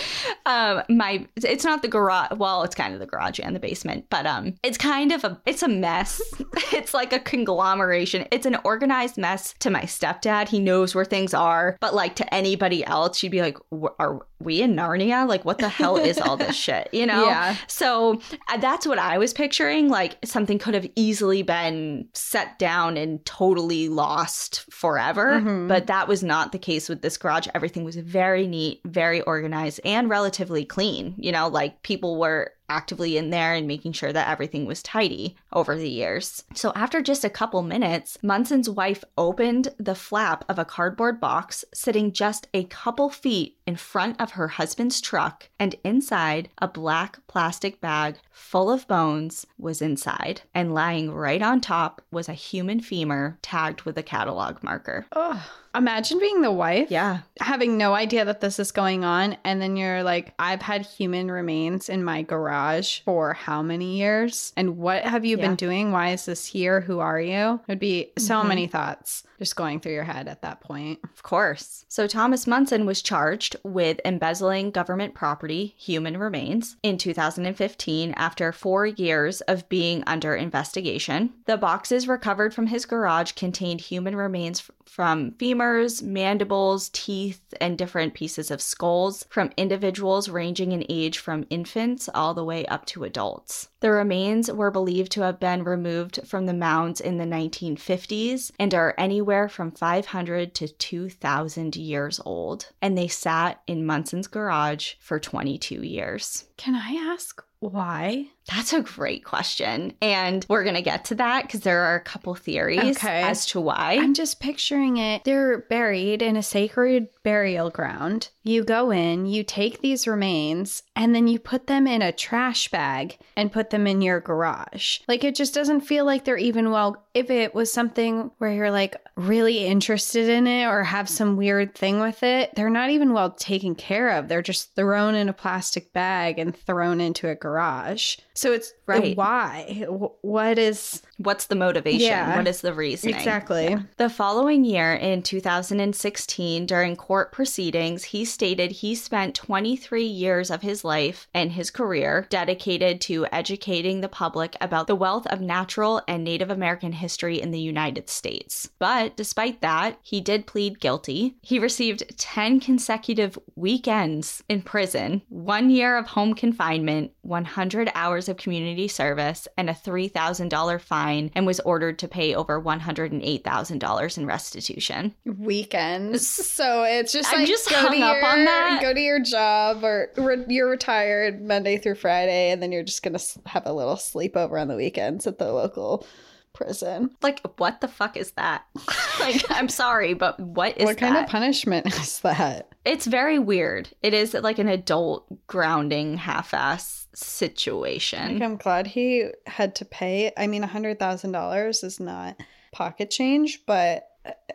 um, my it's not the garage. Well, it's kind of the garage and the basement, but um, it's kind of a it's a mess. it's like a conglomeration. It's an organized mess to my stepdad. He knows where things are, but like to anybody else, she'd be like, "Are we in Narnia? Like, what the hell is all this shit?" You know? Yeah. So uh, that's what I was picturing. Like something could have easily been set down and totally lost forever. Mhm. But that was not the case with this garage. Everything was very neat, very organized, and relatively clean. You know, like people were actively in there and making sure that everything was tidy over the years. So after just a couple minutes, Munson's wife opened the flap of a cardboard box sitting just a couple feet in front of her husband's truck, and inside a black plastic bag full of bones was inside. And lying right on top was a human femur tagged with a catalog marker. Oh, imagine being the wife. Yeah. Having no idea that this is going on. And then you're like, I've had human remains in my garage for how many years? And what have you Yeah. been doing? Why is this here? Who are you? It would be so Mhm. many thoughts just going through your head at that point. Of course. So Thomas Munson was charged with embezzling government property, human remains, in 2015 after four years of being under investigation. The boxes recovered from his garage contained human remains from femurs, mandibles, teeth, and different pieces of skulls from individuals ranging in age from infants all the way up to adults. The remains were believed to have been removed from the mounds in the 1950s and are anywhere from 500 to 2,000 years old. And they sat in Munson's garage for 22 years. Can I ask Why? That's a great question. And we're going to get to that because there are a couple theories Okay. as to why. I'm just picturing it. They're buried in a sacred burial ground. You go in, you take these remains, and then you put them in a trash bag and put them in your garage. Like it just doesn't feel like they're even well. If it was something where you're like really interested in it or have some weird thing with it, they're not even well taken care of. They're just thrown in a plastic bag and thrown into a garage. So it's Right. Why? What is What's the motivation? Yeah. What is the reason? exactly? The following year, in 2016, during court proceedings, he stated he spent 23 years of his life and his career dedicated to educating the public about the wealth of natural and Native American history in the United States. But despite that, he did plead guilty. He received 10 consecutive weekends in prison, one year of home confinement, 100 hours of community service, and a $3,000 fine, and was ordered to pay over $108,000 in restitution. weekends. So it's just I'm like just go to up your, on that. Go to your job, or re- you're retired Monday through Friday, and then you're just gonna have a little sleepover on the weekends at the local prison. Like, what the fuck is that? like, I'm sorry, but what is what kind that? of punishment is that? it's very weird. It is like an adult grounding half-ass situation. Like, I'm glad he had to pay. I mean, a hundred thousand dollars is not pocket change, but.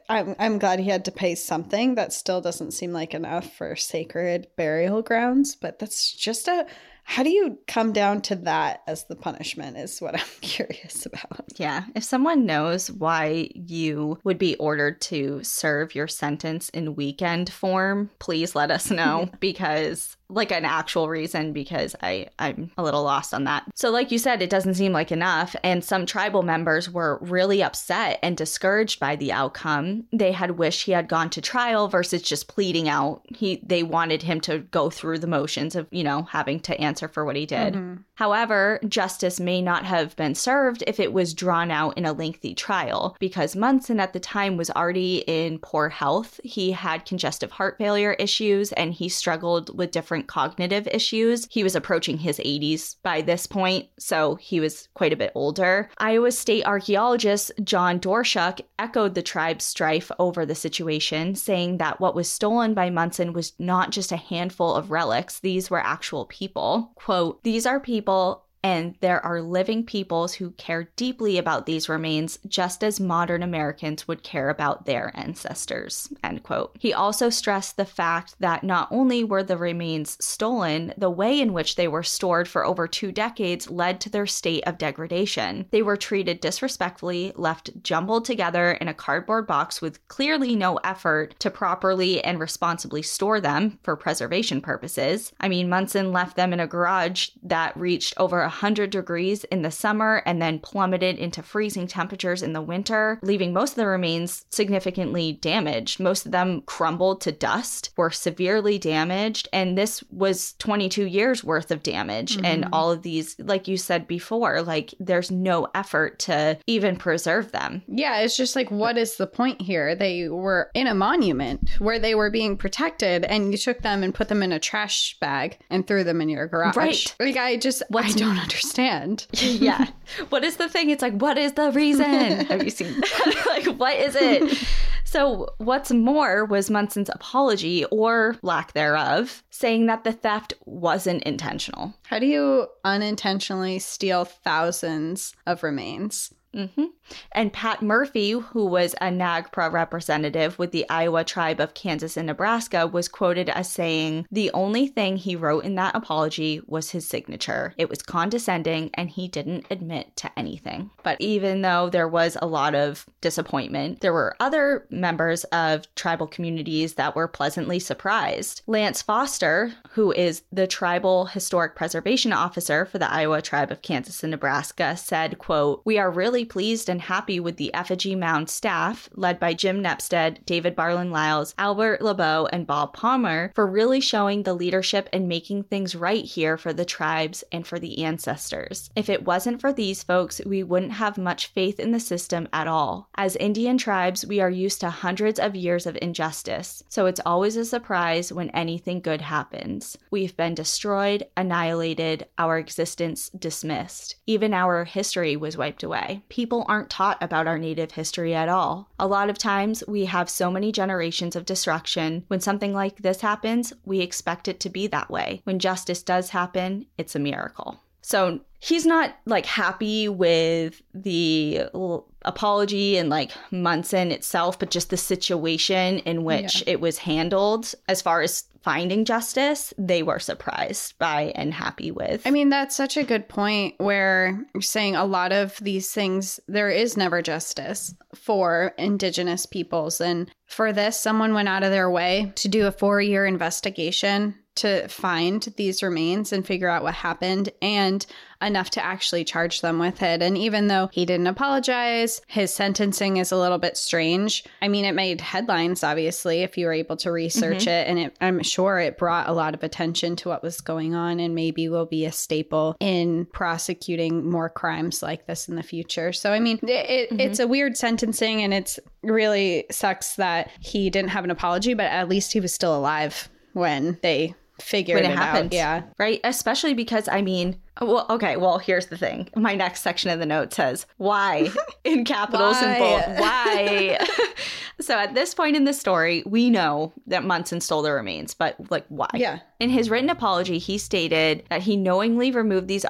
I'm, I'm glad he had to pay something. That still doesn't seem like enough for sacred burial grounds, but that's just a. How do you come down to that as the punishment? Is what I'm curious about. Yeah, if someone knows why you would be ordered to serve your sentence in weekend form, please let us know because like an actual reason because I I'm a little lost on that. So like you said it doesn't seem like enough and some tribal members were really upset and discouraged by the outcome. They had wished he had gone to trial versus just pleading out. He they wanted him to go through the motions of, you know, having to answer for what he did. Mm-hmm. However, justice may not have been served if it was drawn out in a lengthy trial, because Munson at the time was already in poor health. He had congestive heart failure issues and he struggled with different cognitive issues. He was approaching his 80s by this point, so he was quite a bit older. Iowa State archaeologist John Doershuk echoed the tribe's strife over the situation, saying that what was stolen by Munson was not just a handful of relics, these were actual people. Quote, These are people and there are living peoples who care deeply about these remains just as modern Americans would care about their ancestors. End quote. He also stressed the fact that not only were the remains stolen, the way in which they were stored for over two decades led to their state of degradation. They were treated disrespectfully, left jumbled together in a cardboard box with clearly no effort to properly and responsibly store them for preservation purposes. I mean, Munson left them in a garage that reached over 100 degrees in the summer and then plummeted into freezing temperatures in the winter, leaving most of the remains significantly damaged. Most of them crumbled to dust, were severely damaged, and this was 22 years worth of damage. And mm-hmm. all of these, like you said before, like there's no effort to even preserve them. Yeah, it's just like, what is the point here? They were in a monument where they were being protected, and you took them and put them in a trash bag and threw them in your garage. Right. Like, I just, I don't understand. yeah. What is the thing? It's like, what is the reason? Have you seen like what is it? So, what's more was Munson's apology or lack thereof, saying that the theft wasn't intentional. How do you unintentionally steal thousands of remains? Hmm And Pat Murphy, who was a NAGPRA representative with the Iowa tribe of Kansas and Nebraska, was quoted as saying, The only thing he wrote in that apology was his signature. It was condescending and he didn't admit to anything. But even though there was a lot of disappointment, there were other members of tribal communities that were pleasantly surprised. Lance Foster, who is the tribal historic preservation officer for the Iowa tribe of Kansas and Nebraska, said, quote, We are really pleased and happy with the effigy mound staff, led by Jim Nepstad, David Barland Lyles, Albert LeBeau, and Bob Palmer, for really showing the leadership and making things right here for the tribes and for the ancestors. If it wasn't for these folks, we wouldn't have much faith in the system at all. As Indian tribes, we are used to hundreds of years of injustice, so it's always a surprise when anything good happens. We've been destroyed, annihilated, our existence dismissed. Even our history was wiped away. People aren't taught about our native history at all. A lot of times, we have so many generations of destruction. When something like this happens, we expect it to be that way. When justice does happen, it's a miracle. So he's not like happy with the apology and like Munson itself, but just the situation in which yeah. it was handled as far as finding justice, they were surprised by and happy with. I mean, that's such a good point where you're saying a lot of these things, there is never justice for Indigenous peoples. And for this, someone went out of their way to do a four year investigation to find these remains and figure out what happened and enough to actually charge them with it. And even though he didn't apologize, his sentencing is a little bit strange. I mean, it made headlines, obviously, if you were able to research mm-hmm. it. And it, I'm sure it brought a lot of attention to what was going on and maybe will be a staple in prosecuting more crimes like this in the future. So, I mean, it, mm-hmm. it's a weird sentencing and it's really sucks that he didn't have an apology, but at least he was still alive when they when it, it happened. Out. Yeah. Right. Especially because, I mean, oh, well, okay. Well, here's the thing. My next section of the note says why in capitals and bold. Why? so at this point in the story, we know that Munson stole the remains, but like why? Yeah. In his written apology, he stated that he knowingly removed these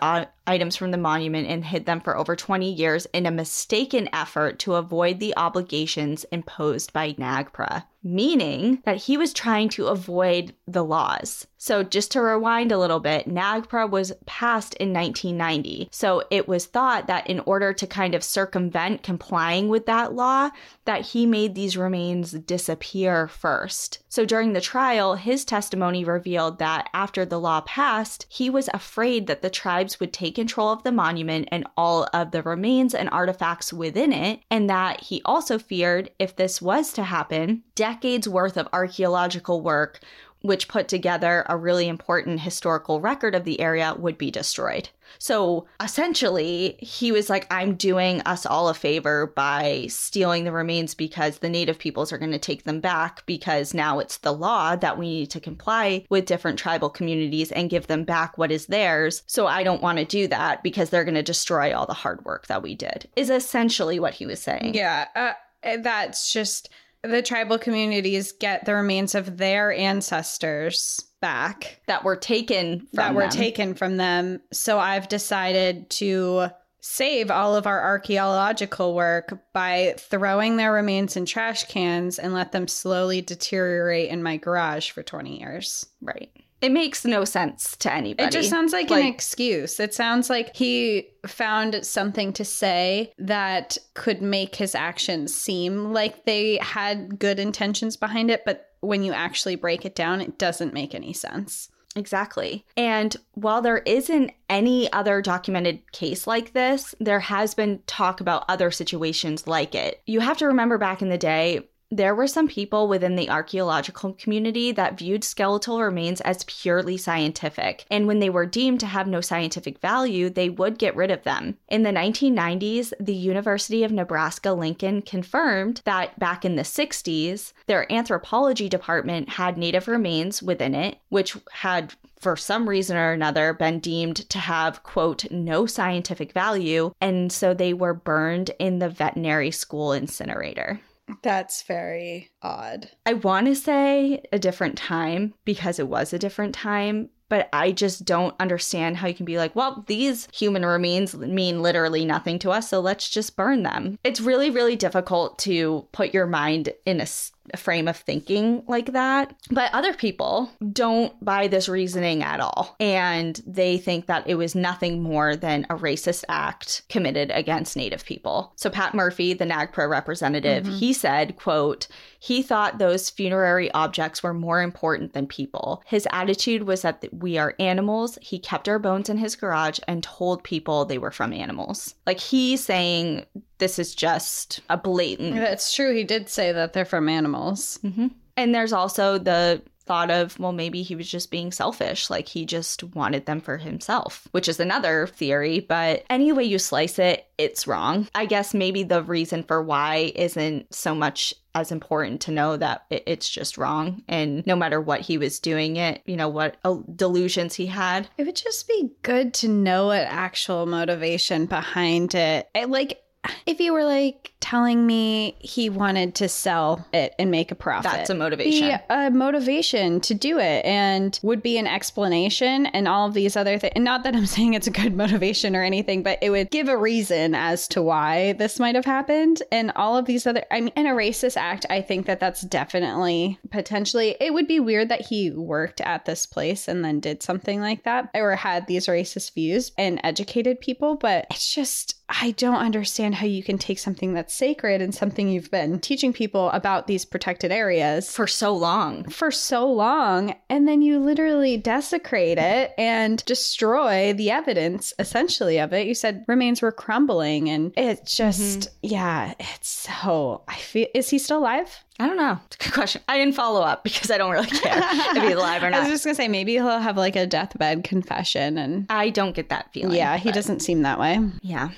items from the monument and hid them for over 20 years in a mistaken effort to avoid the obligations imposed by NAGPRA, meaning that he was trying to avoid the laws. So just to rewind a little bit, NAGPRA was passed passed in 1990. So it was thought that in order to kind of circumvent complying with that law, that he made these remains disappear first. So during the trial, his testimony revealed that after the law passed, he was afraid that the tribes would take control of the monument and all of the remains and artifacts within it, and that he also feared if this was to happen, decades worth of archaeological work which put together a really important historical record of the area, would be destroyed. So essentially, he was like, I'm doing us all a favor by stealing the remains because the native peoples are going to take them back because now it's the law that we need to comply with different tribal communities and give them back what is theirs. So I don't want to do that because they're going to destroy all the hard work that we did, is essentially what he was saying. Yeah. Uh, that's just the tribal communities get the remains of their ancestors back that were taken that were them. taken from them. So I've decided to save all of our archaeological work by throwing their remains in trash cans and let them slowly deteriorate in my garage for 20 years. Right. It makes no sense to anybody. It just sounds like, like, an excuse. It sounds like he found something to say that could make his actions seem like they had good intentions behind it, but when you actually break it down, it doesn't make any sense. Exactly. And while there isn't any other documented case like this, there has been talk about other situations like it. You have to remember back in the day, there were some people within the archaeological community that viewed skeletal remains as purely scientific, and when they were deemed to have no scientific value, they would get rid of them. In the 1990s, the University of Nebraska Lincoln confirmed that back in the 60s, their anthropology department had native remains within it, which had for some reason or another been deemed to have quote no scientific value. And so they were burned in the veterinary school incinerator that's very odd. I want to say a different time because it was a different time, but I just don't understand how you can be like, well, these human remains mean literally nothing to us, so let's just burn them. It's really, really difficult to put your mind in a frame of thinking like that. But other people don't buy this reasoning at all. And they think that it was nothing more than a racist act committed against Native people. So Pat Murphy, the NAGPRA representative, mm-hmm. he said, quote, he thought those funerary objects were more important than people. His attitude was that we are animals. He kept our bones in his garage and told people they were from animals. Like he's saying this is just a blatant. That's true. He did say that they're from animals. Mm-hmm. And there's also the thought of, well, maybe he was just being selfish, like he just wanted them for himself, which is another theory. But any way you slice it, it's wrong. I guess maybe the reason for why isn't so much as important to know that it's just wrong. And no matter what he was doing it, you know, what delusions he had. It would just be good to know what actual motivation behind it. it like, if you were like telling me he wanted to sell it and make a profit, that's a motivation. Be a motivation to do it and would be an explanation and all of these other things. And not that I'm saying it's a good motivation or anything, but it would give a reason as to why this might have happened. And all of these other, I mean, in a racist act, I think that that's definitely potentially, it would be weird that he worked at this place and then did something like that or had these racist views and educated people. But it's just, I don't understand how you can take something that's sacred and something you've been teaching people about these protected areas for so long. For so long. And then you literally desecrate it and destroy the evidence essentially of it. You said remains were crumbling and it's just, mm-hmm. yeah, it's so. I feel, is he still alive? I don't know. It's a good question. I didn't follow up because I don't really care if he's alive or not. I was just gonna say maybe he'll have like a deathbed confession, and I don't get that feeling. Yeah, he doesn't seem that way. Yeah.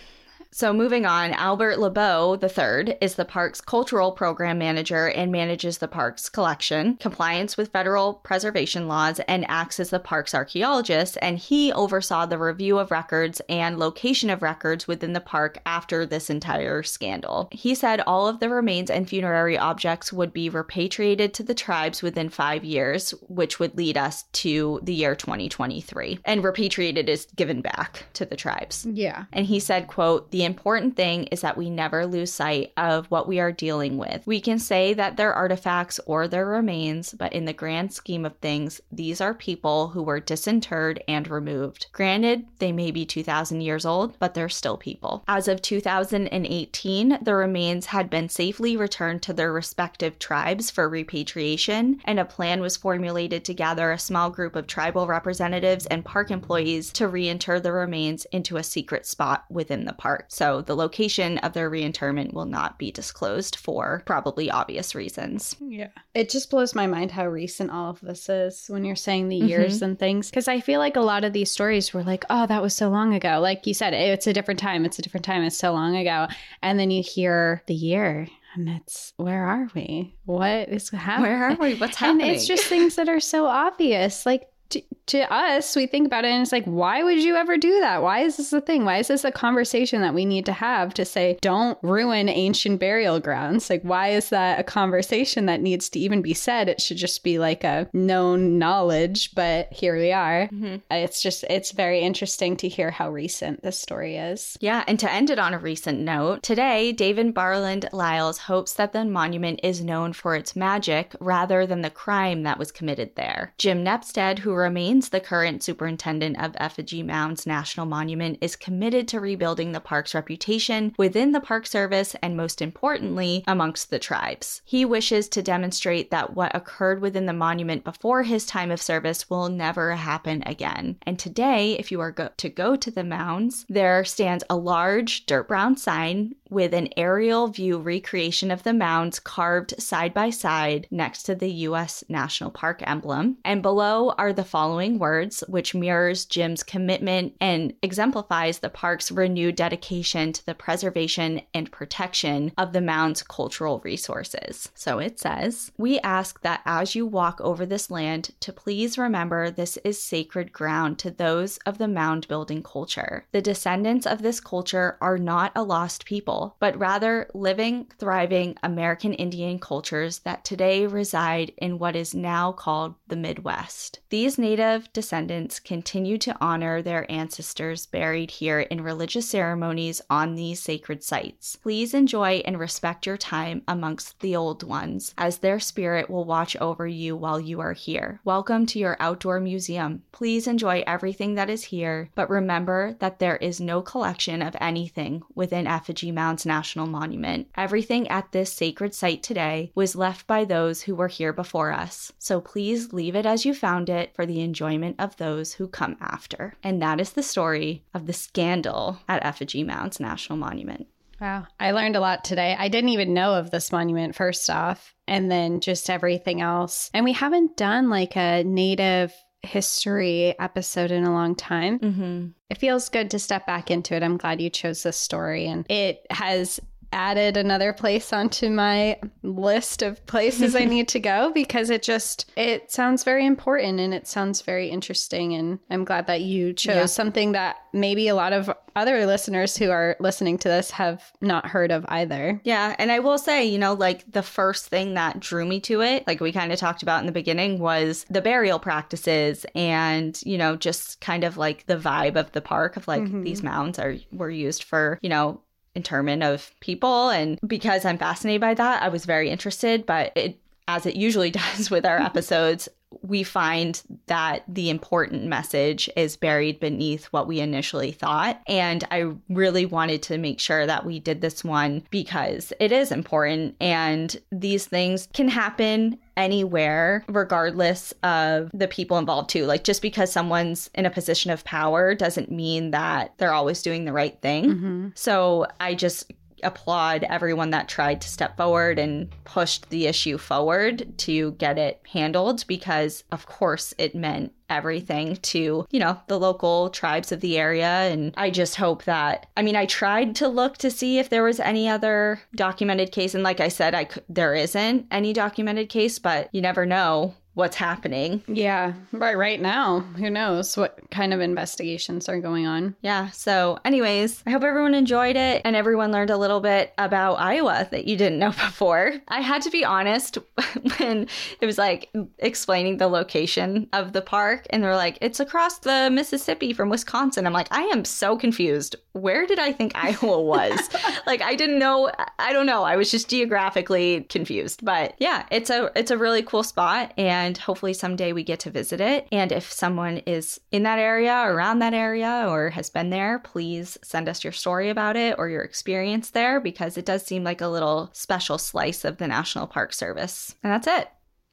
So, moving on, Albert LeBeau III is the park's cultural program manager and manages the park's collection, compliance with federal preservation laws, and acts as the park's archaeologist. And he oversaw the review of records and location of records within the park after this entire scandal. He said all of the remains and funerary objects would be repatriated to the tribes within five years, which would lead us to the year 2023. And repatriated is given back to the tribes. Yeah. And he said, quote, the important thing is that we never lose sight of what we are dealing with. We can say that they're artifacts or their remains, but in the grand scheme of things, these are people who were disinterred and removed. Granted, they may be 2,000 years old, but they're still people. As of 2018, the remains had been safely returned to their respective tribes for repatriation, and a plan was formulated to gather a small group of tribal representatives and park employees to reinter the remains into a secret spot within the park. So the location of their reinterment will not be disclosed for probably obvious reasons. Yeah. It just blows my mind how recent all of this is when you're saying the years mm-hmm. and things. Because I feel like a lot of these stories were like, oh, that was so long ago. Like you said, it's a different time. It's a different time. It's so long ago. And then you hear the year and it's where are we? What is happening? Where are we? What's happening? And it's just things that are so obvious. Like to, to us, we think about it and it's like, why would you ever do that? Why is this a thing? Why is this a conversation that we need to have to say, don't ruin ancient burial grounds? Like, why is that a conversation that needs to even be said? It should just be like a known knowledge, but here we are. Mm-hmm. It's just, it's very interesting to hear how recent this story is. Yeah. And to end it on a recent note, today, David Barland Lyles hopes that the monument is known for its magic rather than the crime that was committed there. Jim Nepstad, who remains the current superintendent of Effigy Mounds National Monument, is committed to rebuilding the park's reputation within the Park Service and, most importantly, amongst the tribes. He wishes to demonstrate that what occurred within the monument before his time of service will never happen again. And today, if you are go- to go to the mounds, there stands a large dirt brown sign with an aerial view recreation of the mounds carved side by side next to the U.S. National Park emblem. And below are the following words, which mirrors Jim's commitment and exemplifies the park's renewed dedication to the preservation and protection of the mound's cultural resources. So it says, We ask that as you walk over this land, to please remember this is sacred ground to those of the mound building culture. The descendants of this culture are not a lost people but rather living, thriving American Indian cultures that today reside in what is now called the Midwest. These native descendants continue to honor their ancestors buried here in religious ceremonies on these sacred sites. Please enjoy and respect your time amongst the old ones, as their spirit will watch over you while you are here. Welcome to your outdoor museum. Please enjoy everything that is here, but remember that there is no collection of anything within Effigy Mounds National Monument. Everything at this sacred site today was left by those who were here before us. So please leave it as you found it for the enjoyment of those who come after. And that is the story of the scandal at Effigy Mounds National Monument. Wow. I learned a lot today. I didn't even know of this monument, first off, and then just everything else. And we haven't done like a native history episode in a long time. Mm-hmm. It feels good to step back into it. I'm glad you chose this story, and it has added another place onto my list of places I need to go because it just it sounds very important and it sounds very interesting and I'm glad that you chose Yeah. something that maybe a lot of other listeners who are listening to this have not heard of either. Yeah, and I will say, you know, like the first thing that drew me to it, like we kind of talked about in the beginning, was the burial practices and, you know, just kind of like the vibe of the park of like mm-hmm. these mounds are were used for, you know, interment of people. And because I'm fascinated by that, I was very interested, but it as it usually does with our episodes, we find that the important message is buried beneath what we initially thought. And I really wanted to make sure that we did this one because it is important and these things can happen anywhere, regardless of the people involved, too. Like, just because someone's in a position of power doesn't mean that they're always doing the right thing. Mm-hmm. So I just applaud everyone that tried to step forward and pushed the issue forward to get it handled because of course it meant everything to you know the local tribes of the area. And i just hope that i mean i tried to look to see if there was any other documented case. And like i said i there isn't any documented case but you never know what's happening Yeah, right right now, who knows what kind of investigations are going on. Yeah. So, anyways, I hope everyone enjoyed it and everyone learned a little bit about Iowa that you didn't know before. I had to be honest when it was like explaining the location of the park, and they're like, it's across the Mississippi from Wisconsin. I'm like, I am so confused. Where did I think Iowa was? like, I didn't know. I don't know. I was just geographically confused. But yeah, it's a it's a really cool spot, and hopefully someday we get to visit it. And if someone is in that area, around that area, or has been there, please send us your story about it or your experience there because it does seem like a little special slice of the National Park Service. And that's it.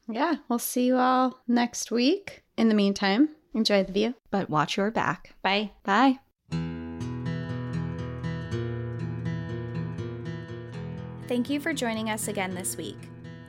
Yeah, we'll see you all next week. In the meantime, enjoy the view. But watch your back. Bye. Bye. Thank you for joining us again this week.